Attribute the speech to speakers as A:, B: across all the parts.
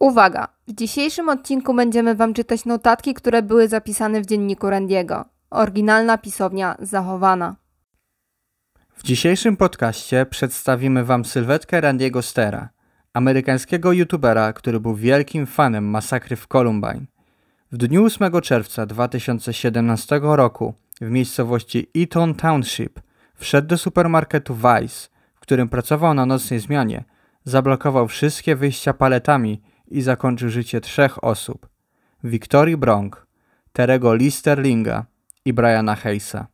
A: Uwaga! W dzisiejszym odcinku będziemy Wam czytać notatki, które były zapisane w dzienniku Randiego. Oryginalna pisownia zachowana.
B: W dzisiejszym podcaście przedstawimy Wam sylwetkę Randiego Stera, amerykańskiego youtubera, który był wielkim fanem masakry w Columbine. W dniu 8 czerwca 2017 roku w miejscowości Eaton Township wszedł do supermarketu Vice, w którym pracował na nocnej zmianie, zablokował wszystkie wyjścia paletami i zakończył życie trzech osób: Victorii Bronk, Terego Listerlinga i Briana Hayesa.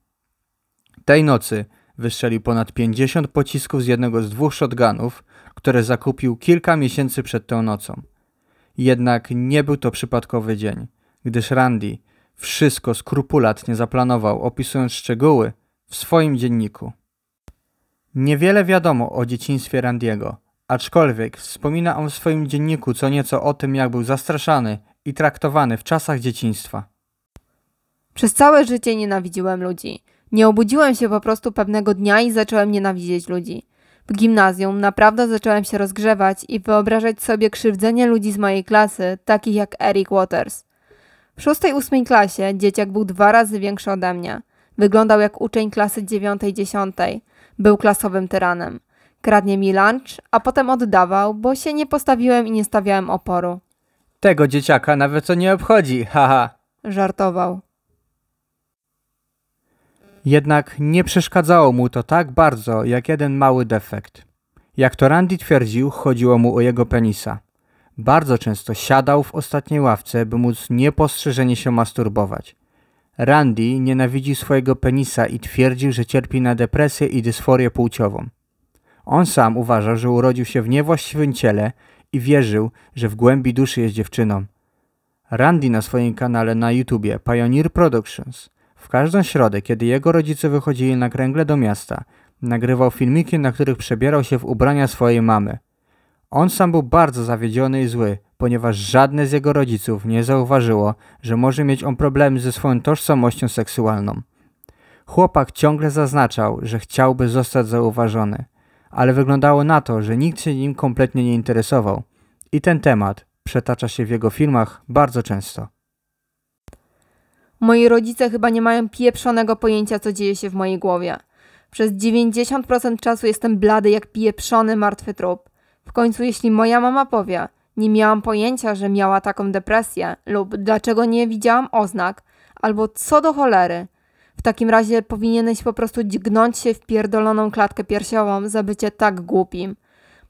B: Tej nocy wystrzelił ponad 50 pocisków z jednego z dwóch shotgunów, które zakupił kilka miesięcy przed tą nocą. Jednak nie był to przypadkowy dzień, gdyż Randy wszystko skrupulatnie zaplanował, opisując szczegóły w swoim dzienniku. Niewiele wiadomo o dzieciństwie Randiego, aczkolwiek wspomina on w swoim dzienniku co nieco o tym, jak był zastraszany i traktowany w czasach dzieciństwa.
A: Przez całe życie nienawidziłem ludzi. Nie obudziłem się po prostu pewnego dnia i zacząłem nienawidzieć ludzi. W gimnazjum naprawdę zacząłem się rozgrzewać i wyobrażać sobie krzywdzenie ludzi z mojej klasy, takich jak Eric Waters. W szóstej, ósmej klasie dzieciak był dwa razy większy ode mnie. Wyglądał jak uczeń klasy dziewiątej, dziesiątej. Był klasowym tyranem. Kradnie mi lunch, a potem oddawał, bo się nie postawiłem i nie stawiałem oporu.
B: Tego dzieciaka nawet to nie obchodzi, haha.
A: Żartował.
B: Jednak nie przeszkadzało mu to tak bardzo, jak jeden mały defekt. Jak to Randy twierdził, chodziło mu o jego penisa. Bardzo często siadał w ostatniej ławce, by móc niepostrzeżenie się masturbować. Randy nienawidzi swojego penisa i twierdził, że cierpi na depresję i dysforię płciową. On sam uważał, że urodził się w niewłaściwym ciele i wierzył, że w głębi duszy jest dziewczyną. Randy na swoim kanale na YouTubie Pioneer Productions w każdą środę, kiedy jego rodzice wychodzili na kręgle do miasta, nagrywał filmiki, na których przebierał się w ubrania swojej mamy. On sam był bardzo zawiedziony i zły, ponieważ żadne z jego rodziców nie zauważyło, że może mieć on problemy ze swoją tożsamością seksualną. Chłopak ciągle zaznaczał, że chciałby zostać zauważony, ale wyglądało na to, że nikt się nim kompletnie nie interesował i ten temat przetacza się w jego filmach bardzo często.
A: Moi rodzice chyba nie mają pieprzonego pojęcia, co dzieje się w mojej głowie. Przez 90% czasu jestem blady jak pieprzony martwy trup. W końcu, jeśli moja mama powie, nie miałam pojęcia, że miała taką depresję, lub dlaczego nie widziałam oznak, albo co do cholery, w takim razie powinieneś po prostu dźgnąć się w pierdoloną klatkę piersiową za bycie tak głupim.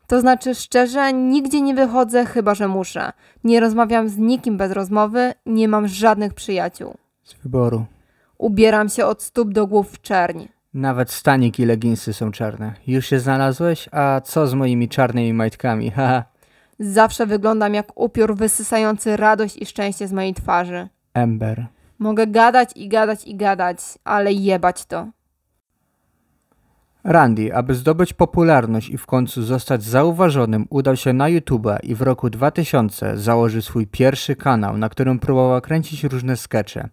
A: To znaczy, szczerze, nigdzie nie wychodzę, chyba że muszę. Nie rozmawiam z nikim bez rozmowy, nie mam żadnych przyjaciół.
B: Z wyboru.
A: Ubieram się od stóp do głów w czerni.
B: Nawet stanik i leginsy są czarne. Już się znalazłeś? A co z moimi czarnymi majtkami? Haha.
A: Zawsze wyglądam jak upiór wysysający radość i szczęście z mojej twarzy.
B: Ember.
A: Mogę gadać i gadać i gadać, ale jebać to.
B: Randy, aby zdobyć popularność i w końcu zostać zauważonym, udał się na YouTube i w roku 2000 założył swój pierwszy kanał, na którym próbował kręcić różne skecze.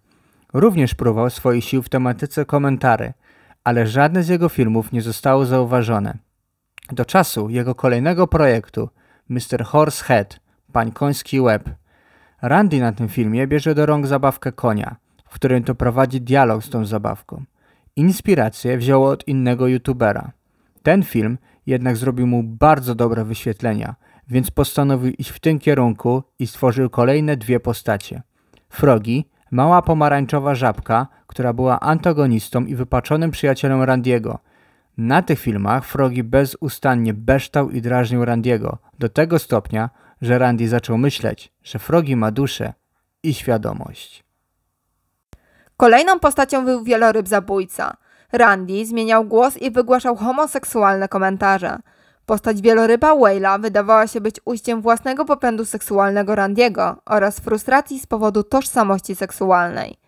B: Również próbował swoich sił w tematyce komentary, ale żadne z jego filmów nie zostało zauważone. Do czasu jego kolejnego projektu, Mr. Horsehead, Pań Koński Łeb, Randy na tym filmie bierze do rąk zabawkę konia, w którym to prowadzi dialog z tą zabawką. Inspirację wziął od innego youtubera. Ten film jednak zrobił mu bardzo dobre wyświetlenia, więc postanowił iść w tym kierunku i stworzył kolejne dwie postacie. Frogi, mała pomarańczowa żabka, która była antagonistą i wypaczonym przyjacielem Randiego. Na tych filmach Frogi bezustannie beształ i drażnił Randiego, do tego stopnia, że Randy zaczął myśleć, że Frogi ma duszę i świadomość.
A: Kolejną postacią był wieloryb zabójca. Randy zmieniał głos i wygłaszał homoseksualne komentarze. Postać wieloryba Wayla wydawała się być ujściem własnego popędu seksualnego Randiego oraz frustracji z powodu tożsamości seksualnej.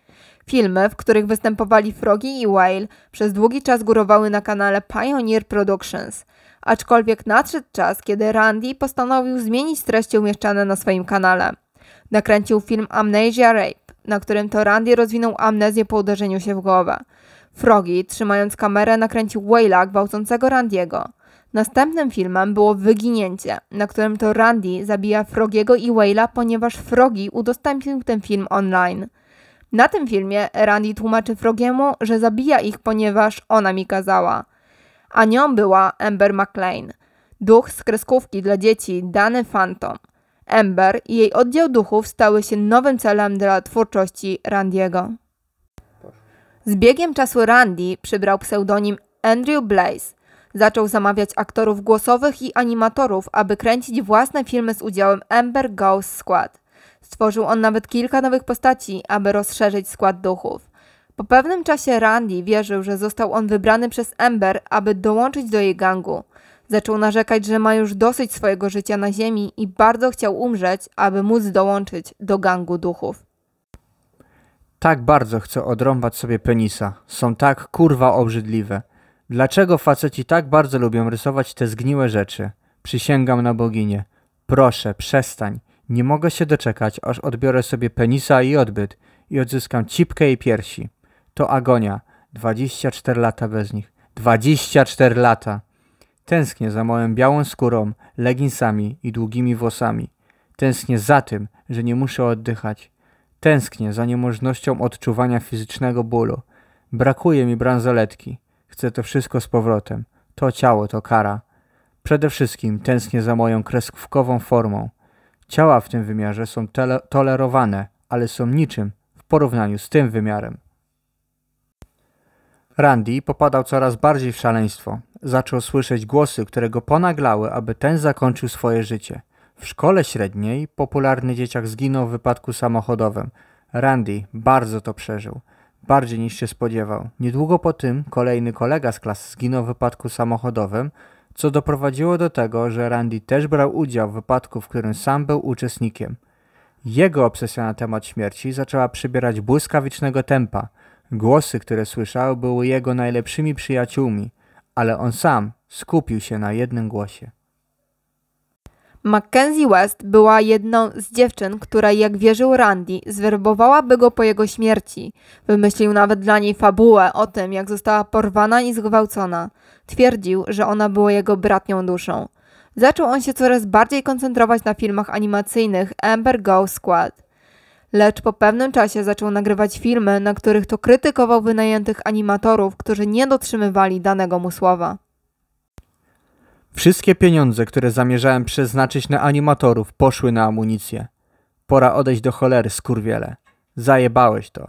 A: Filmy, w których występowali Frogi i Whale, przez długi czas górowały na kanale Pioneer Productions. Aczkolwiek nadszedł czas, kiedy Randy postanowił zmienić treści umieszczane na swoim kanale. Nakręcił film Amnesia Rape, na którym to Randy rozwinął amnezję po uderzeniu się w głowę. Frogi, trzymając kamerę, nakręcił Wayla gwałcącego Randiego. Następnym filmem było Wyginięcie, na którym to Randy zabija Frogiego i Wayla, ponieważ Frogi udostępnił ten film online. Na tym filmie Randy tłumaczy Frogiemu, że zabija ich, ponieważ ona mi kazała. A nią była Amber McLean, duch z kreskówki dla dzieci dany Phantom. Amber i jej oddział duchów stały się nowym celem dla twórczości Randiego. Z biegiem czasu Randy przybrał pseudonim Andrew Blaze. Zaczął zamawiać aktorów głosowych i animatorów, aby kręcić własne filmy z udziałem Amber Ghost Squad. Stworzył on nawet kilka nowych postaci, aby rozszerzyć skład duchów. Po pewnym czasie Randy wierzył, że został on wybrany przez Amber, aby dołączyć do jej gangu. Zaczął narzekać, że ma już dosyć swojego życia na ziemi i bardzo chciał umrzeć, aby móc dołączyć do gangu duchów.
B: Tak bardzo chcę odrąbać sobie penisa. Są tak kurwa obrzydliwe. Dlaczego faceci tak bardzo lubią rysować te zgniłe rzeczy? Przysięgam na boginię. Proszę, przestań. Nie mogę się doczekać, aż odbiorę sobie penisa i odbyt i odzyskam cipkę i piersi. To agonia. 24 lata bez nich. 24 lata. Tęsknię za moją białą skórą, leginsami i długimi włosami. Tęsknię za tym, że nie muszę oddychać. Tęsknię za niemożnością odczuwania fizycznego bólu. Brakuje mi bransoletki. Chcę to wszystko z powrotem. To ciało to kara. Przede wszystkim tęsknię za moją kreskówkową formą. Ciała w tym wymiarze są tolerowane, ale są niczym w porównaniu z tym wymiarem. Randy popadał coraz bardziej w szaleństwo. Zaczął słyszeć głosy, które go ponaglały, aby ten zakończył swoje życie. W szkole średniej popularny dzieciak zginął w wypadku samochodowym. Randy bardzo to przeżył. Bardziej niż się spodziewał. Niedługo po tym kolejny kolega z klas zginął w wypadku samochodowym, co doprowadziło do tego, że Randy też brał udział w wypadku, w którym sam był uczestnikiem. Jego obsesja na temat śmierci zaczęła przybierać błyskawicznego tempa. Głosy, które słyszał, były jego najlepszymi przyjaciółmi, ale on sam skupił się na jednym głosie.
A: Mackenzie West była jedną z dziewczyn, która, jak wierzył Randy, zwerbowałaby go po jego śmierci. Wymyślił nawet dla niej fabułę o tym, jak została porwana i zgwałcona. Twierdził, że ona była jego bratnią duszą. Zaczął on się coraz bardziej koncentrować na filmach animacyjnych Amber Go Squad. Lecz po pewnym czasie zaczął nagrywać filmy, na których to krytykował wynajętych animatorów, którzy nie dotrzymywali danego mu słowa.
B: Wszystkie pieniądze, które zamierzałem przeznaczyć na animatorów, poszły na amunicję. Pora odejść do cholery, skurwiele. Zajebałeś to.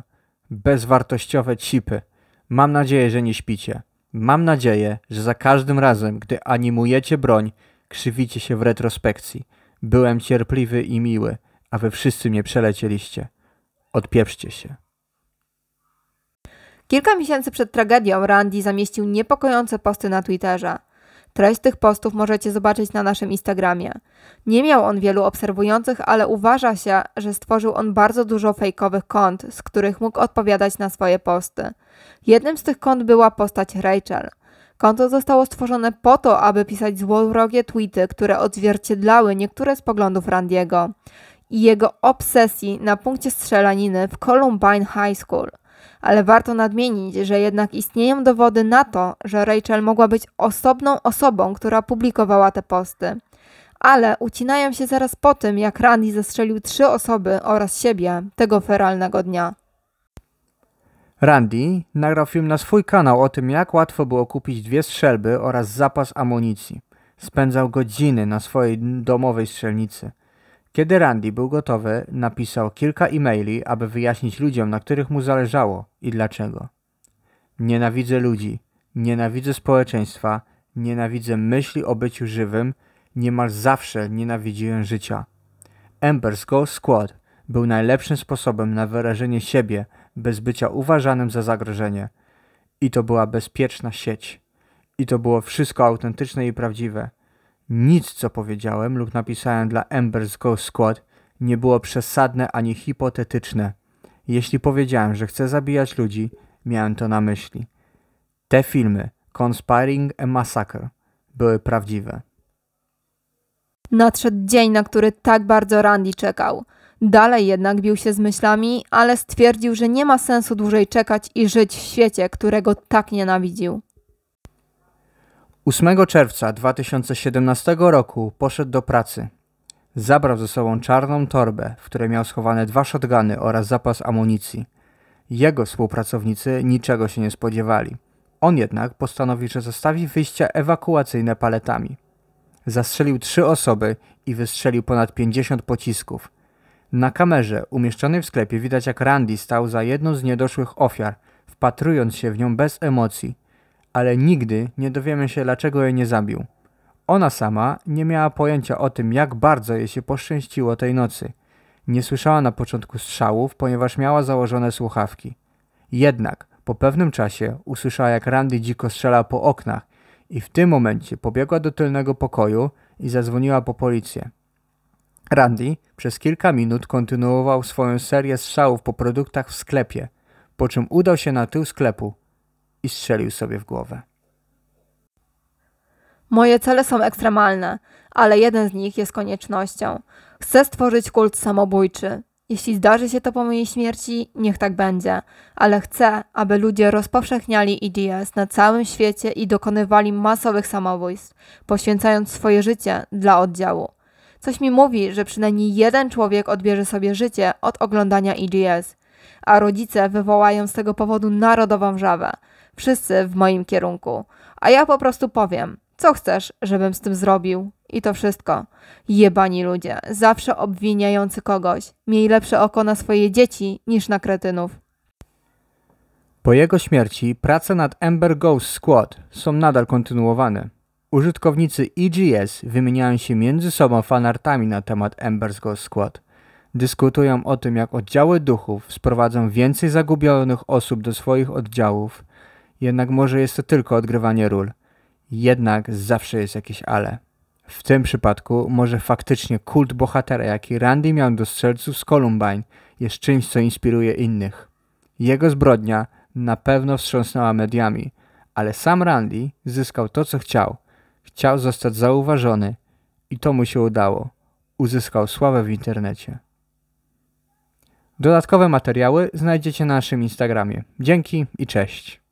B: Bezwartościowe cipy. Mam nadzieję, że nie śpicie. Mam nadzieję, że za każdym razem, gdy animujecie broń, krzywicie się w retrospekcji. Byłem cierpliwy i miły, a wy wszyscy mnie przelecieliście. Odpieprzcie się.
A: Kilka miesięcy przed tragedią Randy zamieścił niepokojące posty na Twitterze. Treść tych postów możecie zobaczyć na naszym Instagramie. Nie miał on wielu obserwujących, ale uważa się, że stworzył on bardzo dużo fejkowych kont, z których mógł odpowiadać na swoje posty. Jednym z tych kont była postać Rachel. Konto zostało stworzone po to, aby pisać złowrogie tweety, które odzwierciedlały niektóre z poglądów Randiego i jego obsesji na punkcie strzelaniny w Columbine High School. Ale warto nadmienić, że jednak istnieją dowody na to, że Rachel mogła być osobną osobą, która publikowała te posty. Ale ucinają się zaraz po tym, jak Randy zastrzelił trzy osoby oraz siebie tego feralnego dnia.
B: Randy nagrał film na swój kanał o tym, jak łatwo było kupić dwie strzelby oraz zapas amunicji. Spędzał godziny na swojej domowej strzelnicy. Kiedy Randy był gotowy, napisał kilka e-maili, aby wyjaśnić ludziom, na których mu zależało i dlaczego. Nienawidzę ludzi, nienawidzę społeczeństwa, nienawidzę myśli o byciu żywym, niemal zawsze nienawidziłem życia. Ember's Ghost Squad był najlepszym sposobem na wyrażenie siebie bez bycia uważanym za zagrożenie. I to była bezpieczna sieć. I to było wszystko autentyczne i prawdziwe. Nic, co powiedziałem lub napisałem dla Ember's Ghost Squad, nie było przesadne ani hipotetyczne. Jeśli powiedziałem, że chcę zabijać ludzi, miałem to na myśli. Te filmy, Conspiring a Massacre, były prawdziwe.
A: Nadszedł dzień, na który tak bardzo Randy czekał. Dalej jednak bił się z myślami, ale stwierdził, że nie ma sensu dłużej czekać i żyć w świecie, którego tak nienawidził.
B: 8 czerwca 2017 roku poszedł do pracy. Zabrał ze sobą czarną torbę, w której miał schowane dwa shotguny oraz zapas amunicji. Jego współpracownicy niczego się nie spodziewali. On jednak postanowił, że zostawi wyjścia ewakuacyjne paletami. Zastrzelił trzy osoby i wystrzelił ponad 50 pocisków. Na kamerze umieszczonej w sklepie widać jak Randy stał za jedną z niedoszłych ofiar, wpatrując się w nią bez emocji, ale nigdy nie dowiemy się dlaczego jej nie zabił. Ona sama nie miała pojęcia o tym, jak bardzo jej się poszczęściło tej nocy. Nie słyszała na początku strzałów, ponieważ miała założone słuchawki. Jednak po pewnym czasie usłyszała, jak Randy dziko strzela po oknach i w tym momencie pobiegła do tylnego pokoju i zadzwoniła po policję. Randy przez kilka minut kontynuował swoją serię strzałów po produktach w sklepie, po czym udał się na tył sklepu i strzelił sobie w głowę.
A: Moje cele są ekstremalne, ale jeden z nich jest koniecznością. Chcę stworzyć kult samobójczy. Jeśli zdarzy się to po mojej śmierci, niech tak będzie, ale chcę, aby ludzie rozpowszechniali EDS na całym świecie i dokonywali masowych samobójstw, poświęcając swoje życie dla oddziału. Coś mi mówi, że przynajmniej jeden człowiek odbierze sobie życie od oglądania EDS, a rodzice wywołają z tego powodu narodową wrzawę. Wszyscy w moim kierunku. A ja po prostu powiem, co chcesz, żebym z tym zrobił? I to wszystko. Jebani ludzie, zawsze obwiniający kogoś. Miej lepsze oko na swoje dzieci niż na kretynów.
B: Po jego śmierci prace nad Ember Ghost Squad są nadal kontynuowane. Użytkownicy EGS wymieniają się między sobą fanartami na temat Ember's Ghost Squad. Dyskutują o tym, jak oddziały duchów sprowadzą więcej zagubionych osób do swoich oddziałów. Jednak może jest to tylko odgrywanie ról. Jednak zawsze jest jakieś ale. W tym przypadku może faktycznie kult bohatera, jaki Randy miał do strzelców z Columbine, jest czymś, co inspiruje innych. Jego zbrodnia na pewno wstrząsnęła mediami, ale sam Randy zyskał to, co chciał. Chciał zostać zauważony i to mu się udało. Uzyskał sławę w internecie. Dodatkowe materiały znajdziecie na naszym Instagramie. Dzięki i cześć.